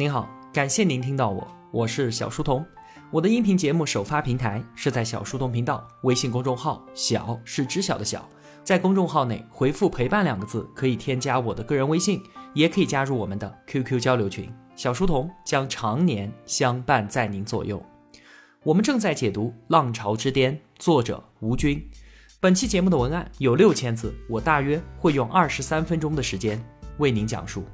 您好，感谢您听到我，我是小书童。我的音频节目首发平台是在小书童频道微信公众号，小是知晓的小，在公众号内回复“陪伴”两个字，可以添加我的个人微信，也可以加入我们的 QQ 交流群。小书童将常年相伴在您左右。我们正在解读《浪潮之巅》，作者吴军。本期节目的文案有六千字，我大约会用二十三分钟的时间为您讲述。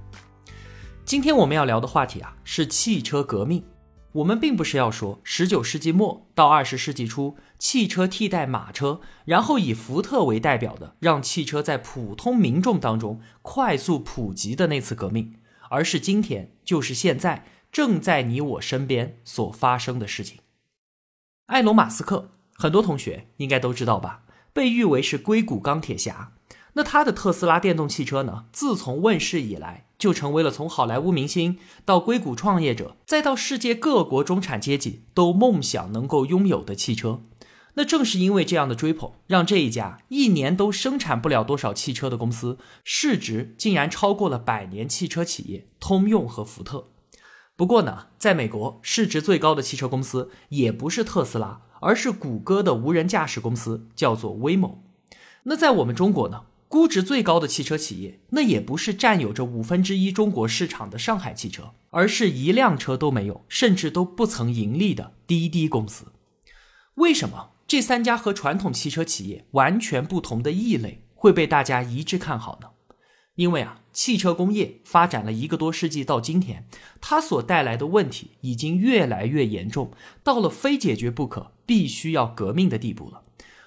今天我们要聊的话题啊，是汽车革命。我们并不是要说十九世纪末到二十世纪初，汽车替代马车，然后以福特为代表的让汽车在普通民众当中快速普及的那次革命，而是今天，就是现在正在你我身边所发生的事情。埃隆·马斯克，很多同学应该都知道吧？被誉为是硅谷钢铁侠。那他的特斯拉电动汽车呢？自从问世以来，就成为了从好莱坞明星到硅谷创业者，再到世界各国中产阶级都梦想能够拥有的汽车。那正是因为这样的追捧，让这一家一年都生产不了多少汽车的公司，市值竟然超过了百年汽车企业通用和福特。不过呢，在美国，市值最高的汽车公司也不是特斯拉，而是谷歌的无人驾驶公司，叫做 Waymo。那在我们中国呢？估值最高的汽车企业，那也不是占有着五分之一中国市场的上海汽车，而是一辆车都没有，甚至都不曾盈利的滴滴公司。为什么这三家和传统汽车企业完全不同的异类会被大家一致看好呢？因为啊，汽车工业发展了一个多世纪到今天，它所带来的问题已经越来越严重，到了非解决不可、必须要革命的地步了。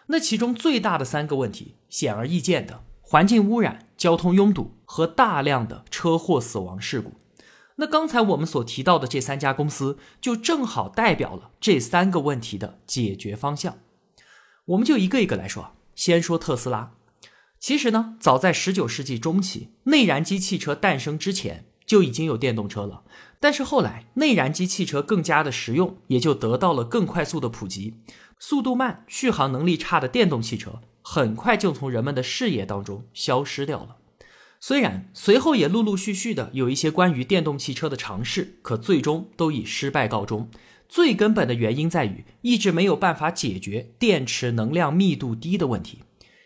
那其中最大的三个问题，显而易见的。环境污染、交通拥堵和大量的车祸死亡事故，那刚才我们所提到的这三家公司，就正好代表了这三个问题的解决方向。我们就一个一个来说。先说特斯拉，其实呢，早在十九世纪中期，内燃机汽车诞生之前，就已经有电动车了。但是后来，内燃机汽车更加的实用，也就得到了更快速的普及。速度慢、续航能力差的电动汽车。很快就从人们的视野当中消失掉了。虽然随后也陆陆续续的有一些关于电动汽车的尝试，可最终都以失败告终。最根本的原因在于一直没有办法解决电池能量密度低的问题。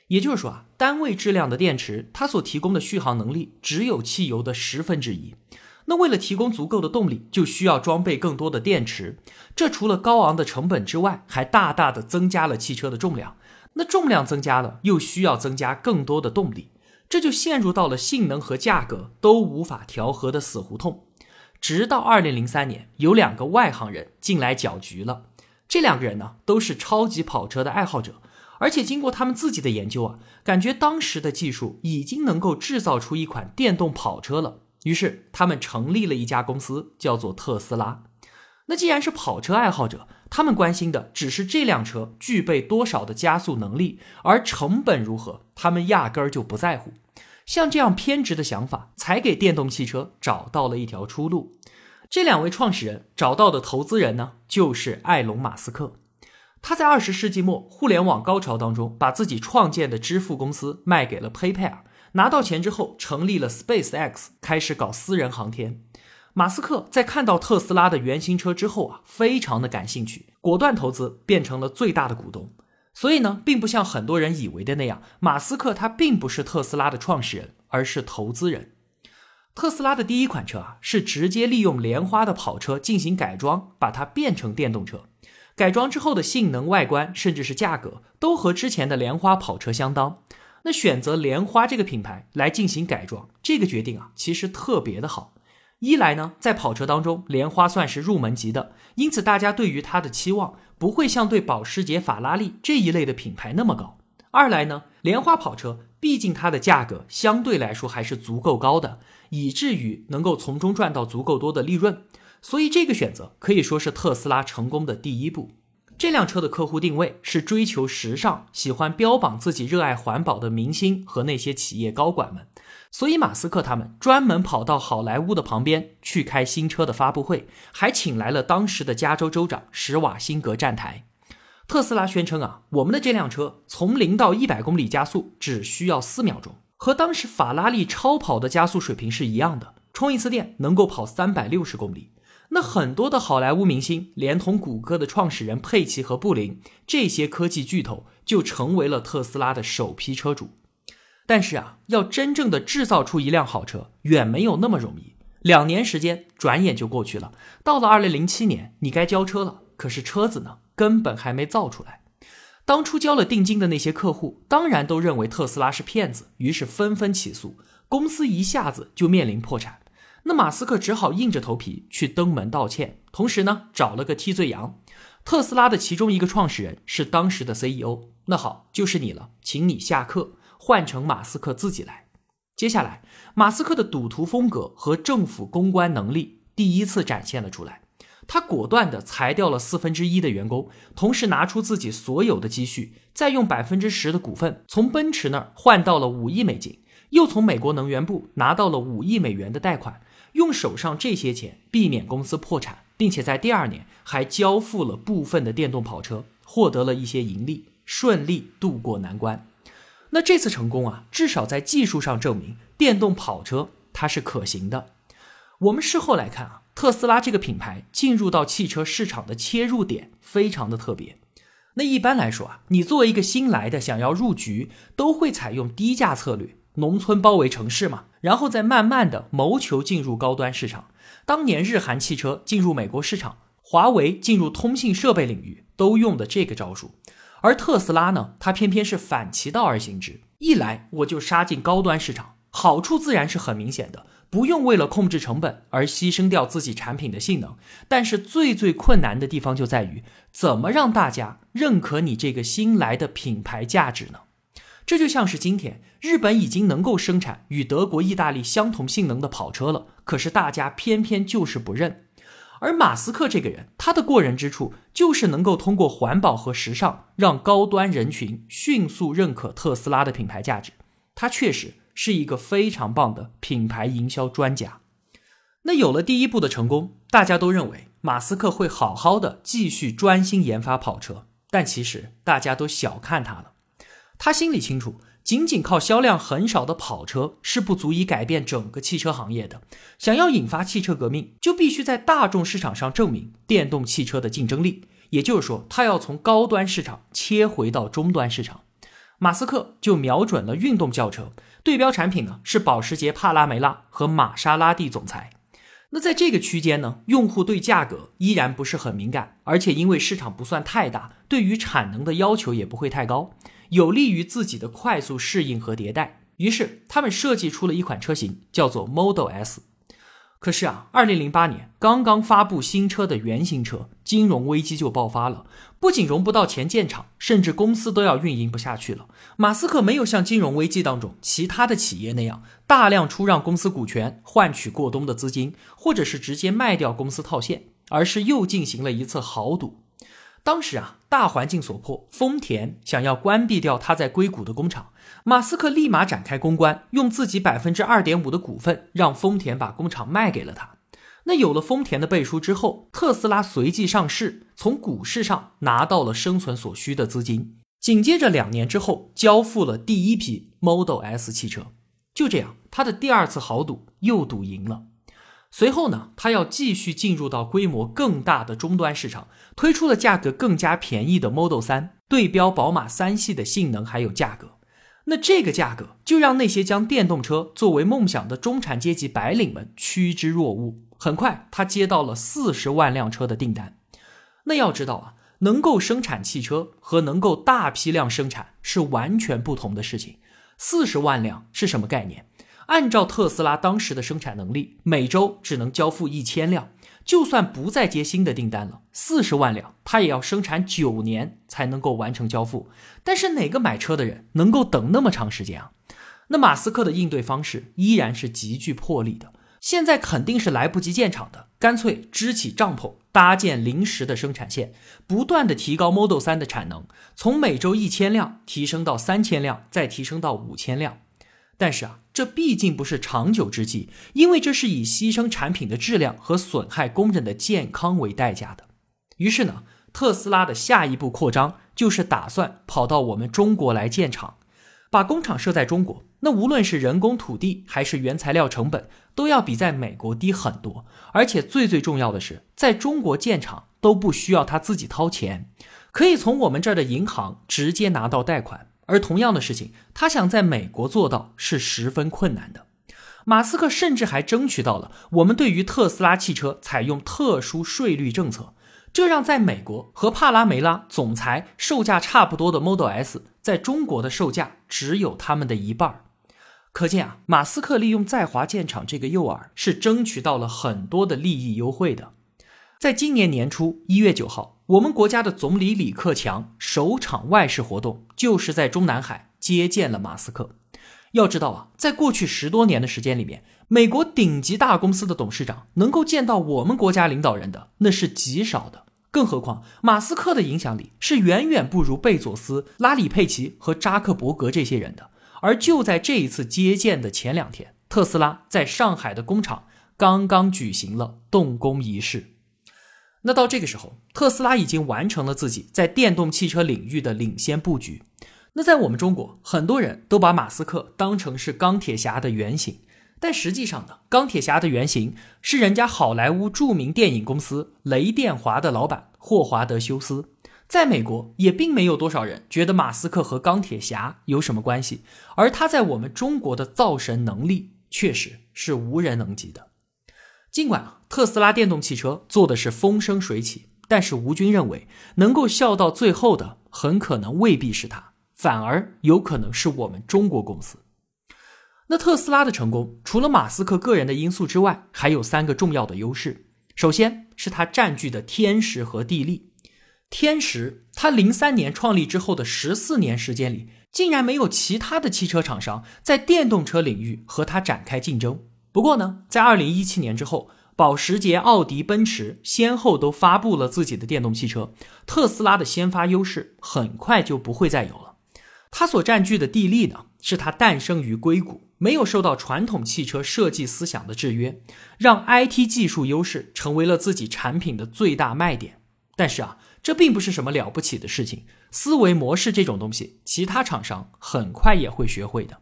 也就是说啊，单位质量的电池，它所提供的续航能力只有汽油的十分之一。那为了提供足够的动力，就需要装备更多的电池。这除了高昂的成本之外，还大大的增加了汽车的重量。那重量增加了，又需要增加更多的动力，这就陷入到了性能和价格都无法调和的死胡同。直到二零零三年，有两个外行人进来搅局了。这两个人呢，都是超级跑车的爱好者，而且经过他们自己的研究啊，感觉当时的技术已经能够制造出一款电动跑车了。于是他们成立了一家公司，叫做特斯拉。那既然是跑车爱好者，他们关心的只是这辆车具备多少的加速能力，而成本如何，他们压根儿就不在乎。像这样偏执的想法，才给电动汽车找到了一条出路。这两位创始人找到的投资人呢，就是埃隆·马斯克。他在二十世纪末互联网高潮当中，把自己创建的支付公司卖给了 PayPal，拿到钱之后，成立了 SpaceX，开始搞私人航天。马斯克在看到特斯拉的原型车之后啊，非常的感兴趣，果断投资，变成了最大的股东。所以呢，并不像很多人以为的那样，马斯克他并不是特斯拉的创始人，而是投资人。特斯拉的第一款车啊，是直接利用莲花的跑车进行改装，把它变成电动车。改装之后的性能、外观，甚至是价格，都和之前的莲花跑车相当。那选择莲花这个品牌来进行改装，这个决定啊，其实特别的好。一来呢，在跑车当中，莲花算是入门级的，因此大家对于它的期望不会像对保时捷、法拉利这一类的品牌那么高。二来呢，莲花跑车毕竟它的价格相对来说还是足够高的，以至于能够从中赚到足够多的利润，所以这个选择可以说是特斯拉成功的第一步。这辆车的客户定位是追求时尚、喜欢标榜自己热爱环保的明星和那些企业高管们。所以，马斯克他们专门跑到好莱坞的旁边去开新车的发布会，还请来了当时的加州州长史瓦辛格站台。特斯拉宣称啊，我们的这辆车从零到一百公里加速只需要四秒钟，和当时法拉利超跑的加速水平是一样的。充一次电能够跑三百六十公里。那很多的好莱坞明星，连同谷歌的创始人佩奇和布林这些科技巨头，就成为了特斯拉的首批车主。但是啊，要真正的制造出一辆好车，远没有那么容易。两年时间转眼就过去了，到了二零零七年，你该交车了。可是车子呢，根本还没造出来。当初交了定金的那些客户，当然都认为特斯拉是骗子，于是纷纷起诉，公司一下子就面临破产。那马斯克只好硬着头皮去登门道歉，同时呢，找了个替罪羊。特斯拉的其中一个创始人是当时的 CEO，那好，就是你了，请你下课，换成马斯克自己来。接下来，马斯克的赌徒风格和政府公关能力第一次展现了出来。他果断地裁掉了四分之一的员工，同时拿出自己所有的积蓄，再用百分之十的股份从奔驰那儿换到了五亿美金，又从美国能源部拿到了五亿美元的贷款，用手上这些钱避免公司破产，并且在第二年还交付了部分的电动跑车，获得了一些盈利，顺利渡过难关。那这次成功啊，至少在技术上证明电动跑车它是可行的。我们事后来看啊。特斯拉这个品牌进入到汽车市场的切入点非常的特别。那一般来说啊，你作为一个新来的想要入局，都会采用低价策略，农村包围城市嘛，然后再慢慢的谋求进入高端市场。当年日韩汽车进入美国市场，华为进入通信设备领域，都用的这个招数。而特斯拉呢，它偏偏是反其道而行之，一来我就杀进高端市场，好处自然是很明显的。不用为了控制成本而牺牲掉自己产品的性能，但是最最困难的地方就在于怎么让大家认可你这个新来的品牌价值呢？这就像是今天日本已经能够生产与德国、意大利相同性能的跑车了，可是大家偏偏就是不认。而马斯克这个人，他的过人之处就是能够通过环保和时尚，让高端人群迅速认可特斯拉的品牌价值。他确实。是一个非常棒的品牌营销专家。那有了第一步的成功，大家都认为马斯克会好好的继续专心研发跑车。但其实大家都小看他了。他心里清楚，仅仅靠销量很少的跑车是不足以改变整个汽车行业的。想要引发汽车革命，就必须在大众市场上证明电动汽车的竞争力。也就是说，他要从高端市场切回到中端市场。马斯克就瞄准了运动轿车，对标产品呢是保时捷帕拉梅拉和玛莎拉蒂总裁。那在这个区间呢，用户对价格依然不是很敏感，而且因为市场不算太大，对于产能的要求也不会太高，有利于自己的快速适应和迭代。于是他们设计出了一款车型，叫做 Model S。可是啊，二零零八年刚刚发布新车的原型车，金融危机就爆发了，不仅融不到钱建厂，甚至公司都要运营不下去了。马斯克没有像金融危机当中其他的企业那样大量出让公司股权换取过冬的资金，或者是直接卖掉公司套现，而是又进行了一次豪赌。当时啊，大环境所迫，丰田想要关闭掉他在硅谷的工厂，马斯克立马展开公关，用自己百分之二点五的股份让丰田把工厂卖给了他。那有了丰田的背书之后，特斯拉随即上市，从股市上拿到了生存所需的资金。紧接着两年之后，交付了第一批 Model S 汽车。就这样，他的第二次豪赌又赌赢了。随后呢，他要继续进入到规模更大的终端市场，推出了价格更加便宜的 Model 3，对标宝马三系的性能还有价格。那这个价格就让那些将电动车作为梦想的中产阶级白领们趋之若鹜。很快，他接到了四十万辆车的订单。那要知道啊，能够生产汽车和能够大批量生产是完全不同的事情。四十万辆是什么概念？按照特斯拉当时的生产能力，每周只能交付一千辆。就算不再接新的订单了，四十万辆，它也要生产九年才能够完成交付。但是哪个买车的人能够等那么长时间啊？那马斯克的应对方式依然是极具魄力的。现在肯定是来不及建厂的，干脆支起帐篷，搭建临时的生产线，不断的提高 Model 3的产能，从每周一千辆提升到三千辆，再提升到五千辆。但是啊，这毕竟不是长久之计，因为这是以牺牲产品的质量和损害工人的健康为代价的。于是呢，特斯拉的下一步扩张就是打算跑到我们中国来建厂。把工厂设在中国，那无论是人工、土地还是原材料成本，都要比在美国低很多。而且最最重要的是，在中国建厂都不需要他自己掏钱，可以从我们这儿的银行直接拿到贷款。而同样的事情，他想在美国做到是十分困难的。马斯克甚至还争取到了我们对于特斯拉汽车采用特殊税率政策。这让在美国和帕拉梅拉总裁售价差不多的 Model S，在中国的售价只有他们的一半可见啊，马斯克利用在华建厂这个诱饵，是争取到了很多的利益优惠的。在今年年初一月九号，我们国家的总理李克强首场外事活动，就是在中南海接见了马斯克。要知道啊，在过去十多年的时间里面，美国顶级大公司的董事长能够见到我们国家领导人的那是极少的。更何况，马斯克的影响力是远远不如贝佐斯、拉里·佩奇和扎克伯格这些人的。而就在这一次接见的前两天，特斯拉在上海的工厂刚刚举行了动工仪式。那到这个时候，特斯拉已经完成了自己在电动汽车领域的领先布局。那在我们中国，很多人都把马斯克当成是钢铁侠的原型。但实际上呢，钢铁侠的原型是人家好莱坞著名电影公司雷电华的老板霍华德·休斯。在美国，也并没有多少人觉得马斯克和钢铁侠有什么关系，而他在我们中国的造神能力确实是无人能及的。尽管啊，特斯拉电动汽车做的是风生水起，但是吴军认为，能够笑到最后的，很可能未必是他，反而有可能是我们中国公司。那特斯拉的成功，除了马斯克个人的因素之外，还有三个重要的优势。首先是他占据的天时和地利。天时，他零三年创立之后的十四年时间里，竟然没有其他的汽车厂商在电动车领域和他展开竞争。不过呢，在二零一七年之后，保时捷、奥迪、奔驰先后都发布了自己的电动汽车，特斯拉的先发优势很快就不会再有了。它所占据的地利呢，是它诞生于硅谷。没有受到传统汽车设计思想的制约，让 IT 技术优势成为了自己产品的最大卖点。但是啊，这并不是什么了不起的事情。思维模式这种东西，其他厂商很快也会学会的。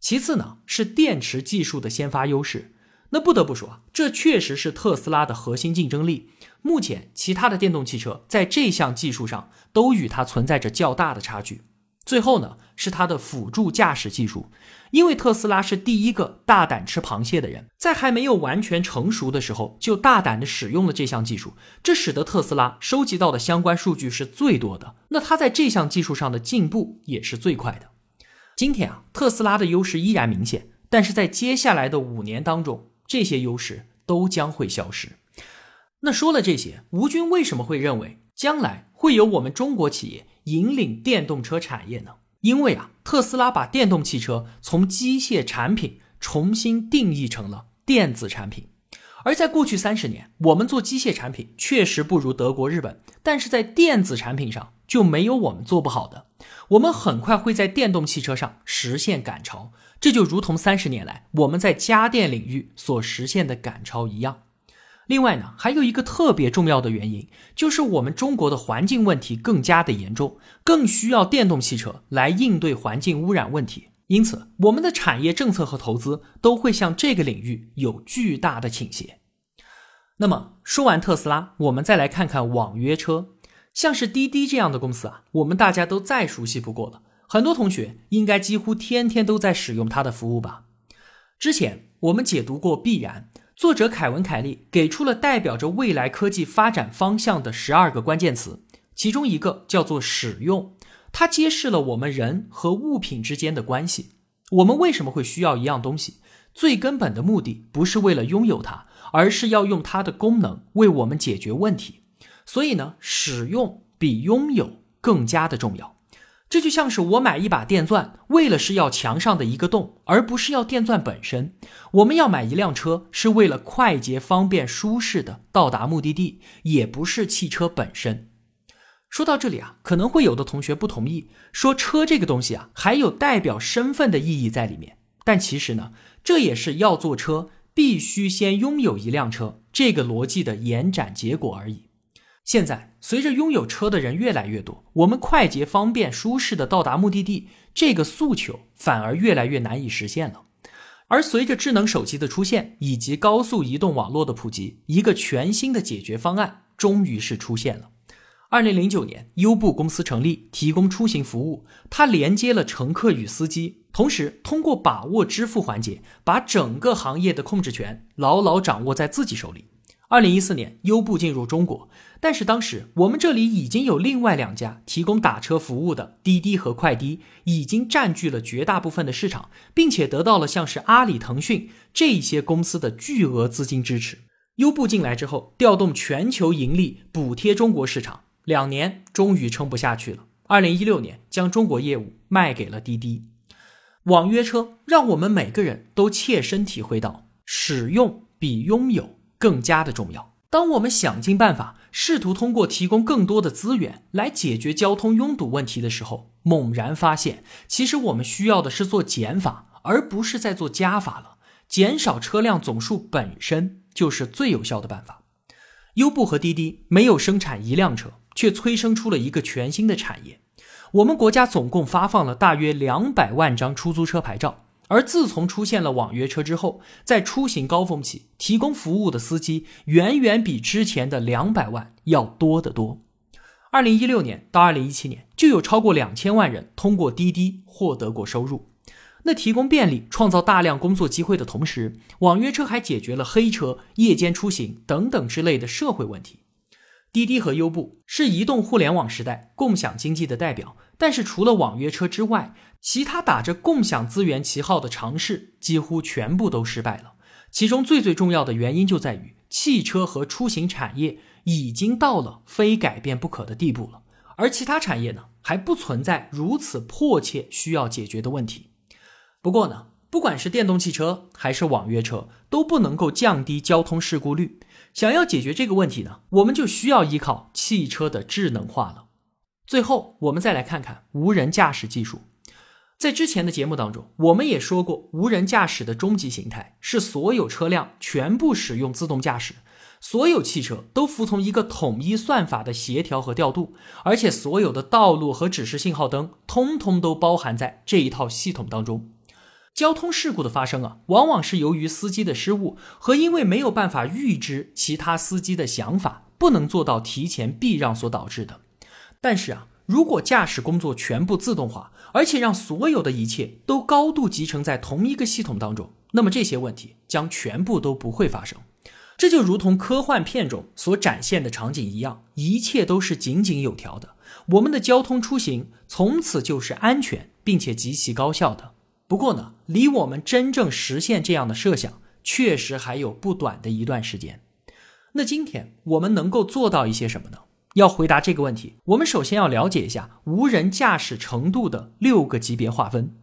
其次呢，是电池技术的先发优势。那不得不说，这确实是特斯拉的核心竞争力。目前，其他的电动汽车在这项技术上都与它存在着较大的差距。最后呢，是它的辅助驾驶技术，因为特斯拉是第一个大胆吃螃蟹的人，在还没有完全成熟的时候就大胆的使用了这项技术，这使得特斯拉收集到的相关数据是最多的。那它在这项技术上的进步也是最快的。今天啊，特斯拉的优势依然明显，但是在接下来的五年当中，这些优势都将会消失。那说了这些，吴军为什么会认为将来会有我们中国企业？引领电动车产业呢？因为啊，特斯拉把电动汽车从机械产品重新定义成了电子产品。而在过去三十年，我们做机械产品确实不如德国、日本，但是在电子产品上就没有我们做不好的。我们很快会在电动汽车上实现赶超，这就如同三十年来我们在家电领域所实现的赶超一样。另外呢，还有一个特别重要的原因，就是我们中国的环境问题更加的严重，更需要电动汽车来应对环境污染问题。因此，我们的产业政策和投资都会向这个领域有巨大的倾斜。那么，说完特斯拉，我们再来看看网约车，像是滴滴这样的公司啊，我们大家都再熟悉不过了。很多同学应该几乎天天都在使用它的服务吧？之前我们解读过必然。作者凯文·凯利给出了代表着未来科技发展方向的十二个关键词，其中一个叫做“使用”，它揭示了我们人和物品之间的关系。我们为什么会需要一样东西？最根本的目的不是为了拥有它，而是要用它的功能为我们解决问题。所以呢，使用比拥有更加的重要。这就像是我买一把电钻，为了是要墙上的一个洞，而不是要电钻本身。我们要买一辆车，是为了快捷、方便、舒适的到达目的地，也不是汽车本身。说到这里啊，可能会有的同学不同意，说车这个东西啊，还有代表身份的意义在里面。但其实呢，这也是要坐车必须先拥有一辆车这个逻辑的延展结果而已。现在，随着拥有车的人越来越多，我们快捷、方便、舒适的到达目的地，这个诉求反而越来越难以实现了。而随着智能手机的出现以及高速移动网络的普及，一个全新的解决方案终于是出现了。二零零九年，优步公司成立，提供出行服务，它连接了乘客与司机，同时通过把握支付环节，把整个行业的控制权牢牢掌握在自己手里。二零一四年，优步进入中国，但是当时我们这里已经有另外两家提供打车服务的滴滴和快滴，已经占据了绝大部分的市场，并且得到了像是阿里、腾讯这些公司的巨额资金支持。优步进来之后，调动全球盈利补贴中国市场，两年终于撑不下去了。二零一六年，将中国业务卖给了滴滴。网约车让我们每个人都切身体会到，使用比拥有。更加的重要。当我们想尽办法，试图通过提供更多的资源来解决交通拥堵问题的时候，猛然发现，其实我们需要的是做减法，而不是在做加法了。减少车辆总数本身就是最有效的办法。优步和滴滴没有生产一辆车，却催生出了一个全新的产业。我们国家总共发放了大约两百万张出租车牌照。而自从出现了网约车之后，在出行高峰期提供服务的司机远远比之前的两百万要多得多。二零一六年到二零一七年，就有超过两千万人通过滴滴获得过收入。那提供便利、创造大量工作机会的同时，网约车还解决了黑车、夜间出行等等之类的社会问题。滴滴和优步是移动互联网时代共享经济的代表，但是除了网约车之外，其他打着共享资源旗号的尝试几乎全部都失败了，其中最最重要的原因就在于汽车和出行产业已经到了非改变不可的地步了，而其他产业呢还不存在如此迫切需要解决的问题。不过呢，不管是电动汽车还是网约车，都不能够降低交通事故率。想要解决这个问题呢，我们就需要依靠汽车的智能化了。最后，我们再来看看无人驾驶技术。在之前的节目当中，我们也说过，无人驾驶的终极形态是所有车辆全部使用自动驾驶，所有汽车都服从一个统一算法的协调和调度，而且所有的道路和指示信号灯通通都包含在这一套系统当中。交通事故的发生啊，往往是由于司机的失误和因为没有办法预知其他司机的想法，不能做到提前避让所导致的。但是啊。如果驾驶工作全部自动化，而且让所有的一切都高度集成在同一个系统当中，那么这些问题将全部都不会发生。这就如同科幻片中所展现的场景一样，一切都是井井有条的。我们的交通出行从此就是安全并且极其高效的。不过呢，离我们真正实现这样的设想，确实还有不短的一段时间。那今天我们能够做到一些什么呢？要回答这个问题，我们首先要了解一下无人驾驶程度的六个级别划分。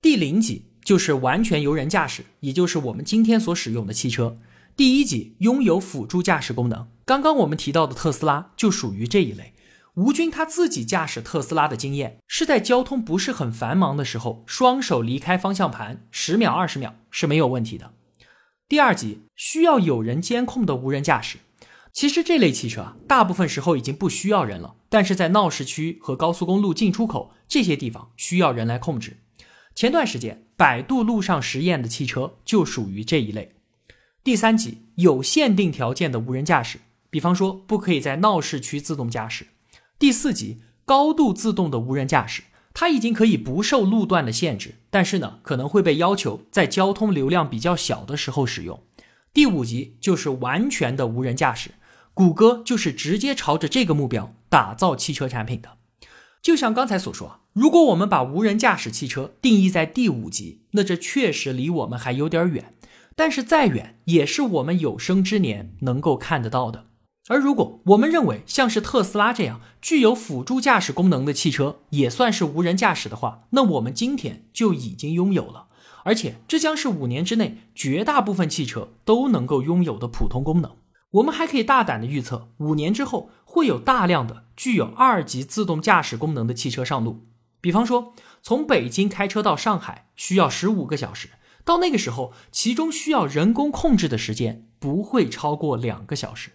第零级就是完全由人驾驶，也就是我们今天所使用的汽车。第一级拥有辅助驾驶功能，刚刚我们提到的特斯拉就属于这一类。吴军他自己驾驶特斯拉的经验是在交通不是很繁忙的时候，双手离开方向盘十秒、二十秒是没有问题的。第二级需要有人监控的无人驾驶。其实这类汽车啊，大部分时候已经不需要人了，但是在闹市区和高速公路进出口这些地方需要人来控制。前段时间，百度路上实验的汽车就属于这一类。第三级有限定条件的无人驾驶，比方说不可以在闹市区自动驾驶。第四级高度自动的无人驾驶，它已经可以不受路段的限制，但是呢，可能会被要求在交通流量比较小的时候使用。第五级就是完全的无人驾驶。谷歌就是直接朝着这个目标打造汽车产品的。就像刚才所说，如果我们把无人驾驶汽车定义在第五级，那这确实离我们还有点远。但是再远，也是我们有生之年能够看得到的。而如果我们认为像是特斯拉这样具有辅助驾驶功能的汽车也算是无人驾驶的话，那我们今天就已经拥有了，而且这将是五年之内绝大部分汽车都能够拥有的普通功能。我们还可以大胆的预测，五年之后会有大量的具有二级自动驾驶功能的汽车上路。比方说，从北京开车到上海需要十五个小时，到那个时候，其中需要人工控制的时间不会超过两个小时。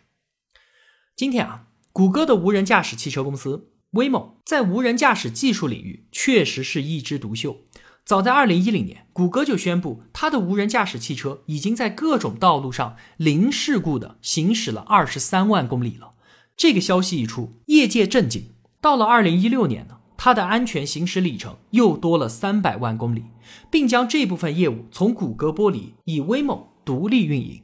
今天啊，谷歌的无人驾驶汽车公司 Waymo 在无人驾驶技术领域确实是一枝独秀。早在2010年，谷歌就宣布它的无人驾驶汽车已经在各种道路上零事故的行驶了23万公里了。这个消息一出，业界震惊。到了2016年呢，它的安全行驶里程又多了300万公里，并将这部分业务从谷歌剥离，以 Waymo 独立运营。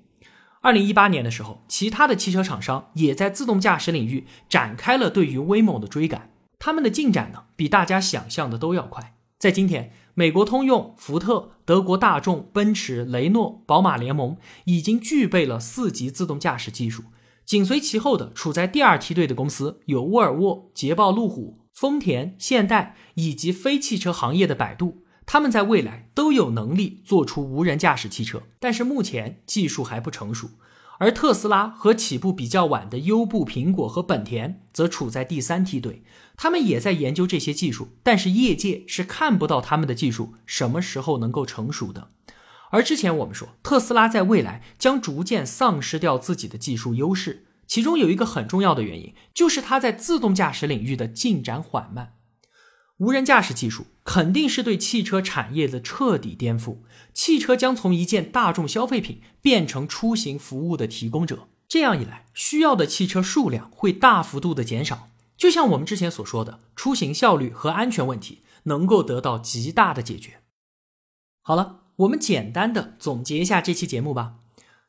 2018年的时候，其他的汽车厂商也在自动驾驶领域展开了对于 Waymo 的追赶，他们的进展呢，比大家想象的都要快。在今天。美国通用、福特、德国大众、奔驰、雷诺、宝马联盟已经具备了四级自动驾驶技术，紧随其后的处在第二梯队的公司有沃尔沃、捷豹、路虎、丰田、现代以及非汽车行业的百度，他们在未来都有能力做出无人驾驶汽车，但是目前技术还不成熟。而特斯拉和起步比较晚的优步、苹果和本田则处在第三梯队，他们也在研究这些技术，但是业界是看不到他们的技术什么时候能够成熟的。而之前我们说，特斯拉在未来将逐渐丧失掉自己的技术优势，其中有一个很重要的原因，就是它在自动驾驶领域的进展缓慢。无人驾驶技术肯定是对汽车产业的彻底颠覆，汽车将从一件大众消费品变成出行服务的提供者。这样一来，需要的汽车数量会大幅度的减少，就像我们之前所说的，出行效率和安全问题能够得到极大的解决。好了，我们简单的总结一下这期节目吧。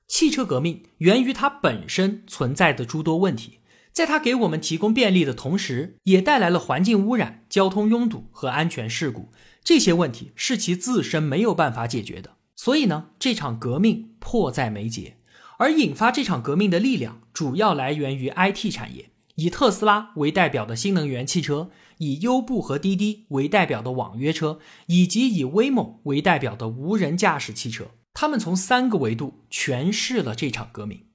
汽车革命源于它本身存在的诸多问题。在它给我们提供便利的同时，也带来了环境污染、交通拥堵和安全事故。这些问题是其自身没有办法解决的。所以呢，这场革命迫在眉睫。而引发这场革命的力量，主要来源于 IT 产业，以特斯拉为代表的新能源汽车，以优步和滴滴为代表的网约车，以及以威猛为代表的无人驾驶汽车。他们从三个维度诠释了这场革命。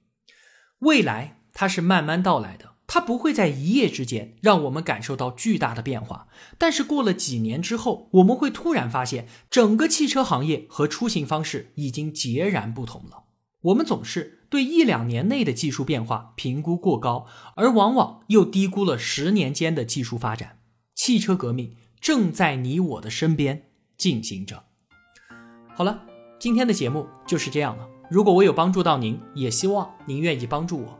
未来。它是慢慢到来的，它不会在一夜之间让我们感受到巨大的变化。但是过了几年之后，我们会突然发现，整个汽车行业和出行方式已经截然不同了。我们总是对一两年内的技术变化评估过高，而往往又低估了十年间的技术发展。汽车革命正在你我的身边进行着。好了，今天的节目就是这样了。如果我有帮助到您，也希望您愿意帮助我。